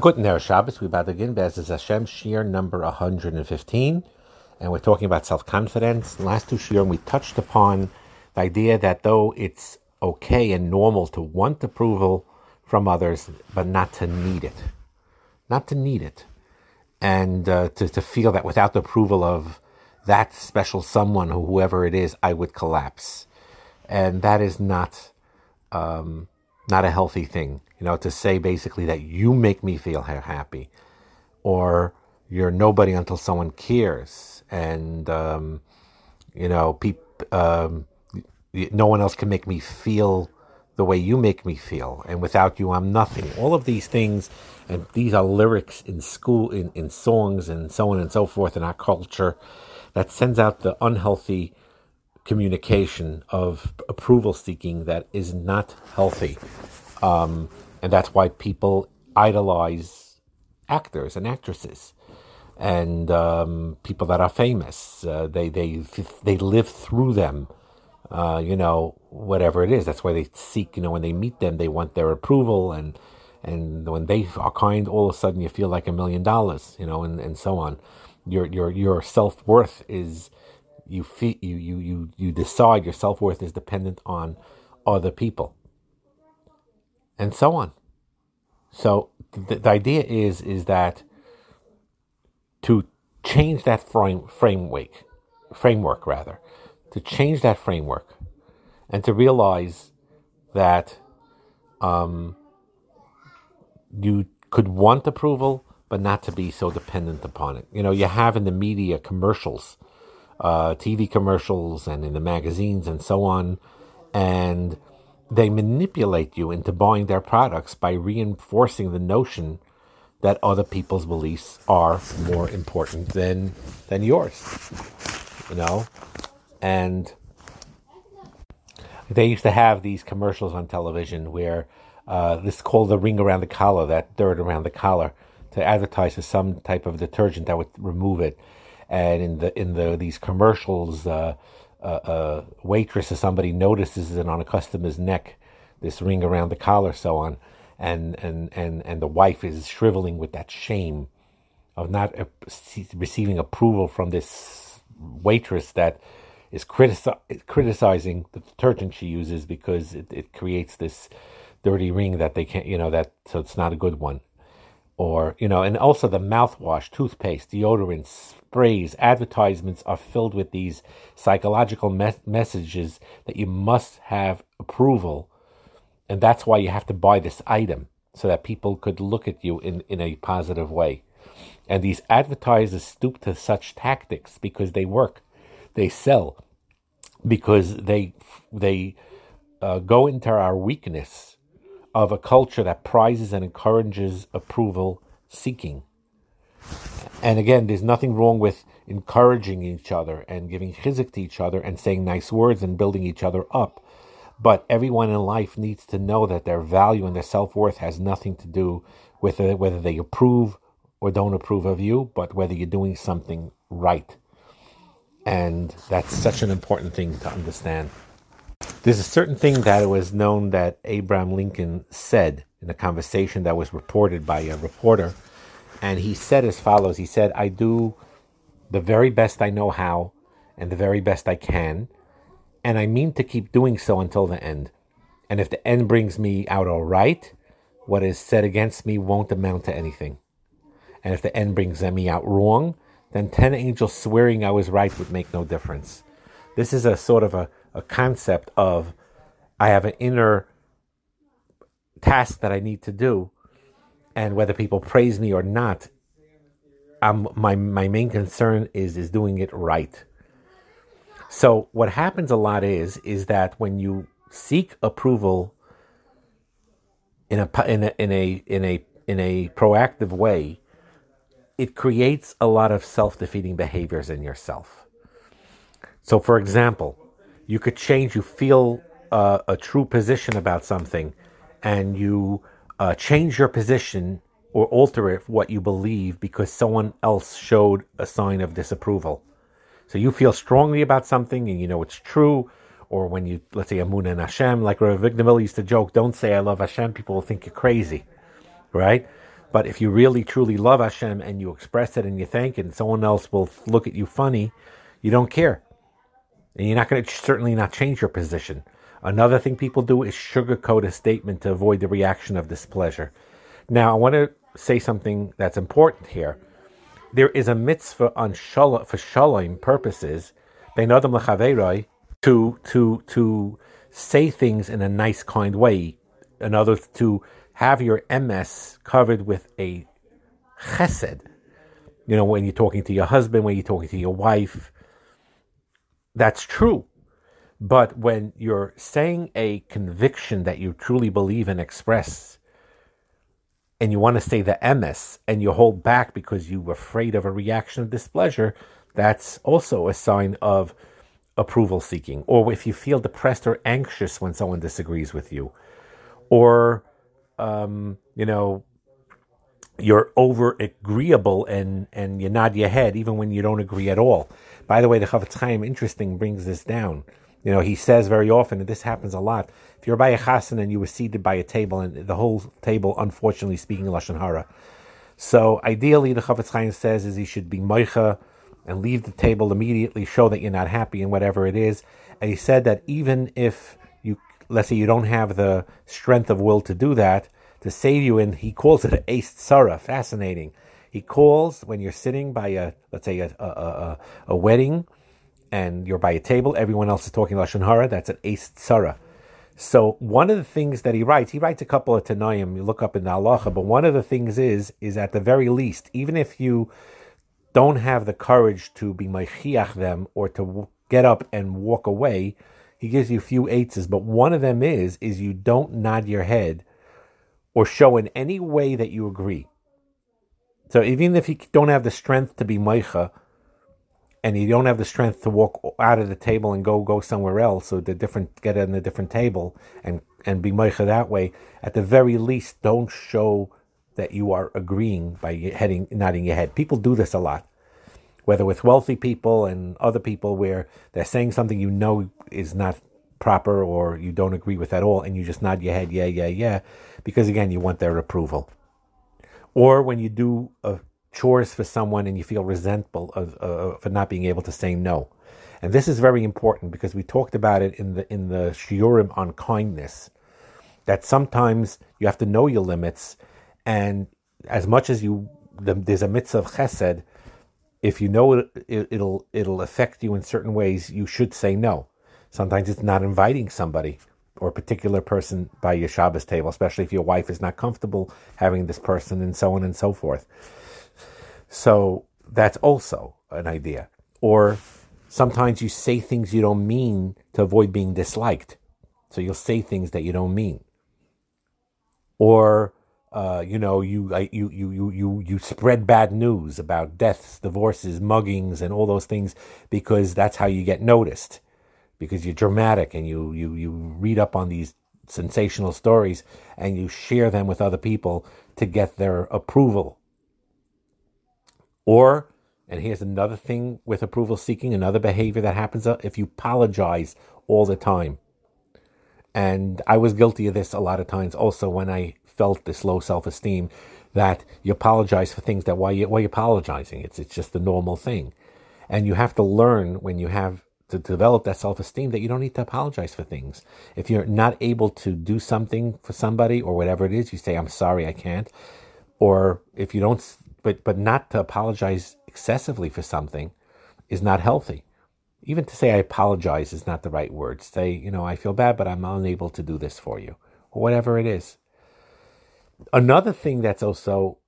Good Ner Shabbos, we begin Bez Hashem Shir number 115, and we're talking about self confidence. Last two Shiur, we touched upon the idea that though it's okay and normal to want approval from others, but not to need it. Not to need it. And uh, to, to feel that without the approval of that special someone, whoever it is, I would collapse. And that is not. Um, not a healthy thing. You know, to say basically that you make me feel happy, or you're nobody until someone cares, and um, you know, peop- um, no one else can make me feel the way you make me feel, and without you, I'm nothing. All of these things, and these are lyrics in school, in, in songs, and so on and so forth in our culture, that sends out the unhealthy communication of approval seeking that is not healthy. Um, and that's why people idolize actors and actresses and um, people that are famous. Uh, they, they, they live through them, uh, you know, whatever it is. That's why they seek, you know, when they meet them, they want their approval. And, and when they are kind, all of a sudden you feel like a million dollars, you know, and, and so on. Your, your, your self worth is you feel you you you you decide your self worth is dependent on other people, and so on. So the, the idea is is that to change that frame framework framework rather to change that framework and to realize that um, you could want approval but not to be so dependent upon it you know you have in the media commercials uh, TV commercials and in the magazines and so on. And they manipulate you into buying their products by reinforcing the notion that other people's beliefs are more important than than yours. You know? And they used to have these commercials on television where uh, this is called the ring around the collar, that dirt around the collar, to advertise for some type of detergent that would remove it and in the in the these commercials, uh, uh, waitress or somebody notices it on a customer's neck, this ring around the collar, so on, and and and and the wife is shriveling with that shame of not receiving approval from this waitress that is critici- criticizing the detergent she uses because it, it creates this dirty ring that they can't, you know, that so it's not a good one or you know and also the mouthwash toothpaste deodorant sprays advertisements are filled with these psychological me- messages that you must have approval and that's why you have to buy this item so that people could look at you in, in a positive way. And these advertisers stoop to such tactics because they work they sell because they they uh, go into our weakness of a culture that prizes and encourages approval seeking. And again, there's nothing wrong with encouraging each other and giving chizik to each other and saying nice words and building each other up. But everyone in life needs to know that their value and their self worth has nothing to do with whether they approve or don't approve of you, but whether you're doing something right. And that's such an important thing to understand. There's a certain thing that it was known that Abraham Lincoln said in a conversation that was reported by a reporter. And he said as follows He said, I do the very best I know how and the very best I can. And I mean to keep doing so until the end. And if the end brings me out all right, what is said against me won't amount to anything. And if the end brings me out wrong, then ten angels swearing I was right would make no difference. This is a sort of a a concept of I have an inner task that I need to do, and whether people praise me or not, I'm, my my main concern is is doing it right. So what happens a lot is is that when you seek approval in a in a in a in a in a proactive way, it creates a lot of self defeating behaviors in yourself. So, for example, you could change, you feel uh, a true position about something, and you uh, change your position or alter it what you believe because someone else showed a sign of disapproval. So you feel strongly about something and you know it's true, or when you, let's say, Amun and Hashem, like Rav Avigdor Miller used to joke, don't say I love Hashem, people will think you're crazy, right? But if you really truly love Hashem and you express it and you thank it, and someone else will look at you funny, you don't care. And you're not going to certainly not change your position. Another thing people do is sugarcoat a statement to avoid the reaction of displeasure. Now, I want to say something that's important here. There is a mitzvah on shalom, for shalom purposes, to to to say things in a nice, kind way. In other to have your emes covered with a chesed. You know, when you're talking to your husband, when you're talking to your wife, that's true. But when you're saying a conviction that you truly believe and express, and you want to say the emes and you hold back because you're afraid of a reaction of displeasure, that's also a sign of approval seeking. Or if you feel depressed or anxious when someone disagrees with you, or um, you know, you're over agreeable and and you nod your head even when you don't agree at all. By the way, the Chafetz Chaim, interesting, brings this down. You know, he says very often, and this happens a lot. If you're by a chassan and you were seated by a table, and the whole table, unfortunately, speaking lashon hara. So ideally, the Chafetz Chaim says is he should be moicha and leave the table immediately, show that you're not happy in whatever it is. And he said that even if you, let's say you don't have the strength of will to do that, to save you, and he calls it a tsara. Fascinating. He calls when you're sitting by a, let's say, a, a, a, a wedding, and you're by a table, everyone else is talking Lashon Hara, that's an ace tsara. So one of the things that he writes, he writes a couple of Tanaim, you look up in the halacha, but one of the things is, is at the very least, even if you don't have the courage to be meichiach them or to get up and walk away, he gives you a few eights, but one of them is is you don't nod your head or show in any way that you agree. So even if you don't have the strength to be meicha, and you don't have the strength to walk out of the table and go go somewhere else, so the different get on a different table and and be meicha that way. At the very least, don't show that you are agreeing by heading nodding your head. People do this a lot whether with wealthy people and other people where they're saying something you know is not proper or you don't agree with at all and you just nod your head yeah yeah yeah because again you want their approval. Or when you do uh, chores for someone and you feel resentful of, uh, for not being able to say no. And this is very important because we talked about it in the in the shiurim on kindness that sometimes you have to know your limits. And as much as you the, there's a mitzvah of chesed if you know it, it, it'll it'll affect you in certain ways, you should say no. Sometimes it's not inviting somebody or particular person by your Shabbos table, especially if your wife is not comfortable having this person, and so on and so forth. So that's also an idea. Or sometimes you say things you don't mean to avoid being disliked. So you'll say things that you don't mean. Or uh, you know, you, you, you, you, you, you spread bad news about deaths, divorces, muggings, and all those things because that's how you get noticed. Because you're dramatic and you, you, you read up on these sensational stories and you share them with other people to get their approval. Or, and here's another thing with approval seeking, another behavior that happens uh, if you apologize all the time. And I was guilty of this a lot of times also when I felt this low self esteem that you apologize for things that why you why you apologizing? It's it's just the normal thing. And you have to learn when you have to develop that self esteem that you don't need to apologize for things. If you're not able to do something for somebody or whatever it is, you say, I'm sorry, I can't. Or if you don't, but, but not to apologize excessively for something is not healthy. Even to say I apologize is not the right word. Say, you know, I feel bad, but I'm unable to do this for you, or whatever it is. Another thing that's also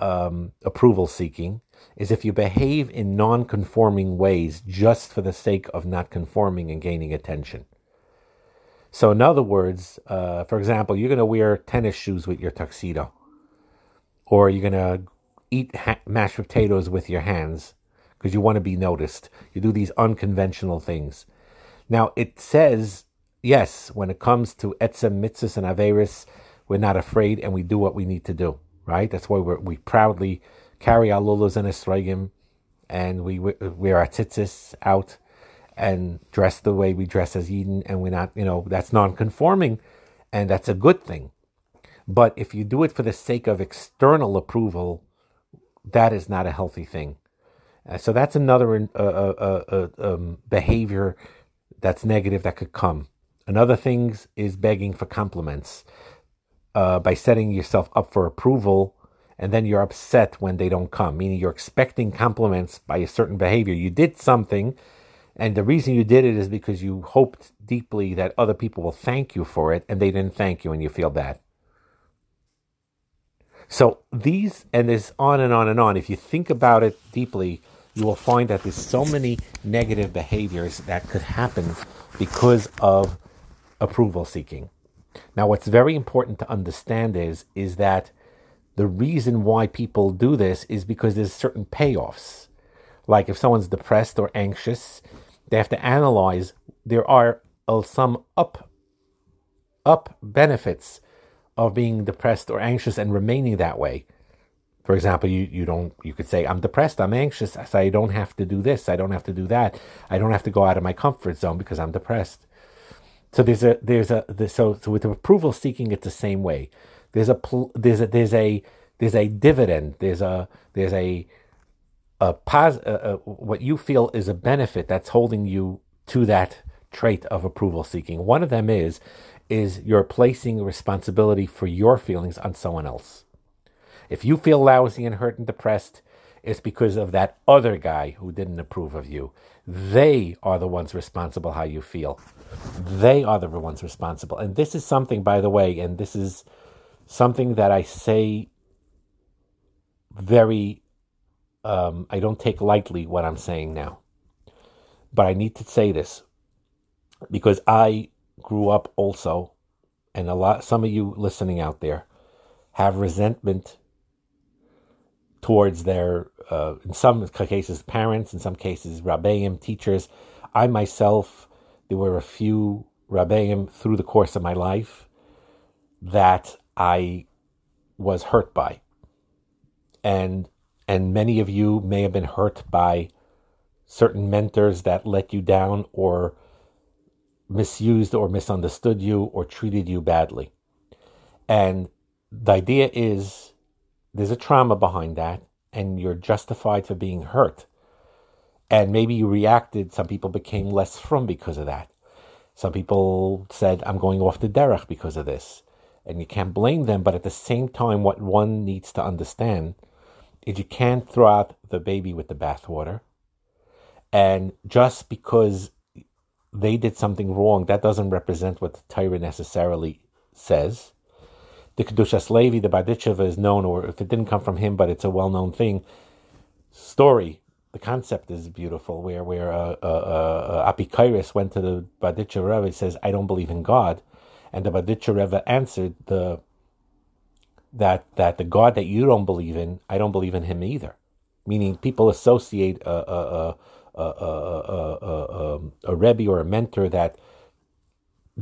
um, approval seeking is if you behave in non conforming ways just for the sake of not conforming and gaining attention. So, in other words, uh, for example, you're going to wear tennis shoes with your tuxedo, or you're going to eat ha- mashed potatoes with your hands because you want to be noticed. You do these unconventional things. Now, it says, yes, when it comes to etzem, mitzvahs, and averis, we're not afraid and we do what we need to do, right? That's why we proudly carry our lulas and esrogim and we wear our tzitzis out and dress the way we dress as Eden and we're not, you know, that's non-conforming and that's a good thing. But if you do it for the sake of external approval, that is not a healthy thing. Uh, so that's another uh, uh, uh, uh um, behavior that's negative that could come. Another thing is begging for compliments uh, by setting yourself up for approval, and then you're upset when they don't come, meaning you're expecting compliments by a certain behavior. You did something, and the reason you did it is because you hoped deeply that other people will thank you for it, and they didn't thank you, and you feel bad. So these, and there's on and on and on. If you think about it deeply, you will find that there's so many negative behaviors that could happen because of approval seeking. Now, what's very important to understand is, is that the reason why people do this is because there's certain payoffs. Like if someone's depressed or anxious, they have to analyze there are some up up benefits of being depressed or anxious and remaining that way. For example, you, you don't you could say I'm depressed, I'm anxious, so I don't have to do this, I don't have to do that, I don't have to go out of my comfort zone because I'm depressed. So there's a there's a so so with approval seeking, it's the same way. There's a there's a there's a there's a dividend. There's a there's a a, pos, a, a what you feel is a benefit that's holding you to that trait of approval seeking. One of them is is you're placing responsibility for your feelings on someone else. If you feel lousy and hurt and depressed, it's because of that other guy who didn't approve of you. They are the ones responsible how you feel. They are the ones responsible. And this is something, by the way, and this is something that I say very, um, I don't take lightly what I'm saying now. But I need to say this because I grew up also, and a lot, some of you listening out there have resentment towards their, uh, in some cases, parents, in some cases, rabbeim, teachers. I myself, there were a few rabbeim through the course of my life that I was hurt by. And and many of you may have been hurt by certain mentors that let you down or misused or misunderstood you or treated you badly. And the idea is there's a trauma behind that, and you're justified for being hurt. And maybe you reacted, some people became less frum because of that. Some people said, I'm going off the derech because of this. And you can't blame them, but at the same time, what one needs to understand is you can't throw out the baby with the bathwater. And just because they did something wrong, that doesn't represent what the Torah necessarily says. The Kedushas Levi, the Berditchever is known, or if it didn't come from him, but it's a well-known thing. Story, the concept is beautiful, where where uh, uh, uh, apikores went to the Berditchever Rebbe, says, "I don't believe in God," and the Rebbe answered the that that the God that you don't believe in, I don't believe in him either. Meaning, people associate a a a a, a, a, a rebbe or a mentor that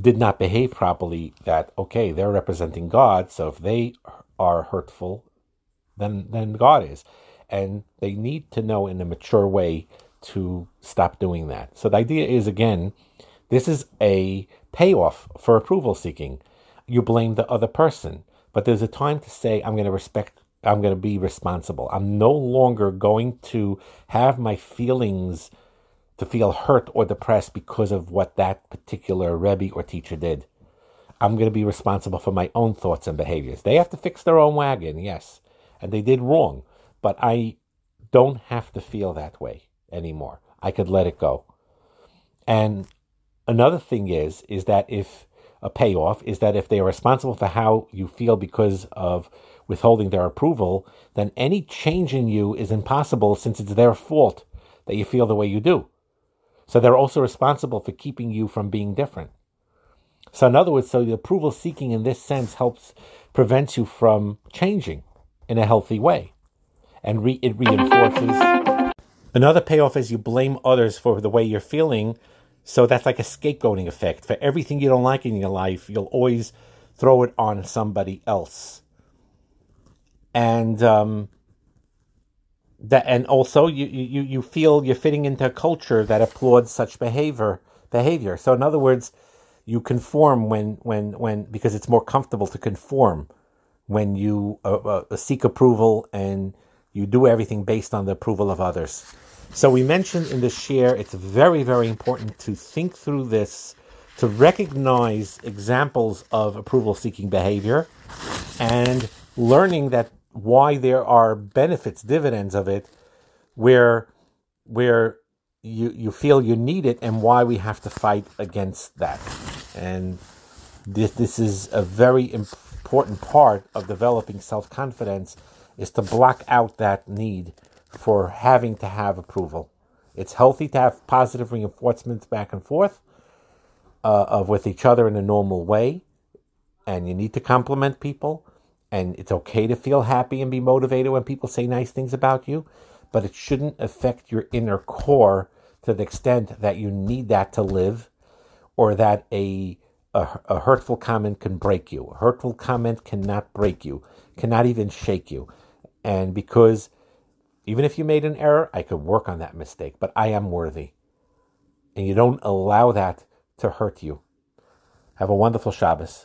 did not behave properly. That okay, they're representing God, so if they are hurtful, then then God is, and they need to know in a mature way to stop doing that. So the idea is again, this is a payoff for approval seeking. You blame the other person but there's a time to say, I'm going to respect, I'm going to be responsible. I'm no longer going to have my feelings to feel hurt or depressed because of what that particular Rebbe or teacher did. I'm going to be responsible for my own thoughts and behaviors. They have to fix their own wagon, yes, and they did wrong, but I don't have to feel that way anymore. I could let it go. And another thing is, is that if a payoff is that if they are responsible for how you feel because of withholding their approval, then any change in you is impossible since it's their fault that you feel the way you do. So they're also responsible for keeping you from being different. So, in other words, so the approval seeking in this sense helps prevents you from changing in a healthy way. And re- it reinforces. Another payoff is you blame others for the way you're feeling so that's like a scapegoating effect. For everything you don't like in your life, you'll always throw it on somebody else. And um, that, and also you, you, you feel you're fitting into a culture that applauds such behavior behavior. So in other words, you conform when when when because it's more comfortable to conform when you uh, uh, seek approval and you do everything based on the approval of others. So we mentioned in the share, it's very, very important to think through this, to recognize examples of approval seeking behavior and learning that why there are benefits, dividends of it, where where you you feel you need it and why we have to fight against that. And this this is a very important part of developing self-confidence is to block out that need for having to have approval. It's healthy to have positive reinforcements back and forth uh, of with each other in a normal way, and you need to compliment people, and it's okay to feel happy and be motivated when people say nice things about you, but it shouldn't affect your inner core to the extent that you need that to live, or that a a, a hurtful comment can break you. A hurtful comment cannot break you, cannot even shake you, and because even if you made an error, I could work on that mistake, but I am worthy. And you don't allow that to hurt you. Have a wonderful Shabbos.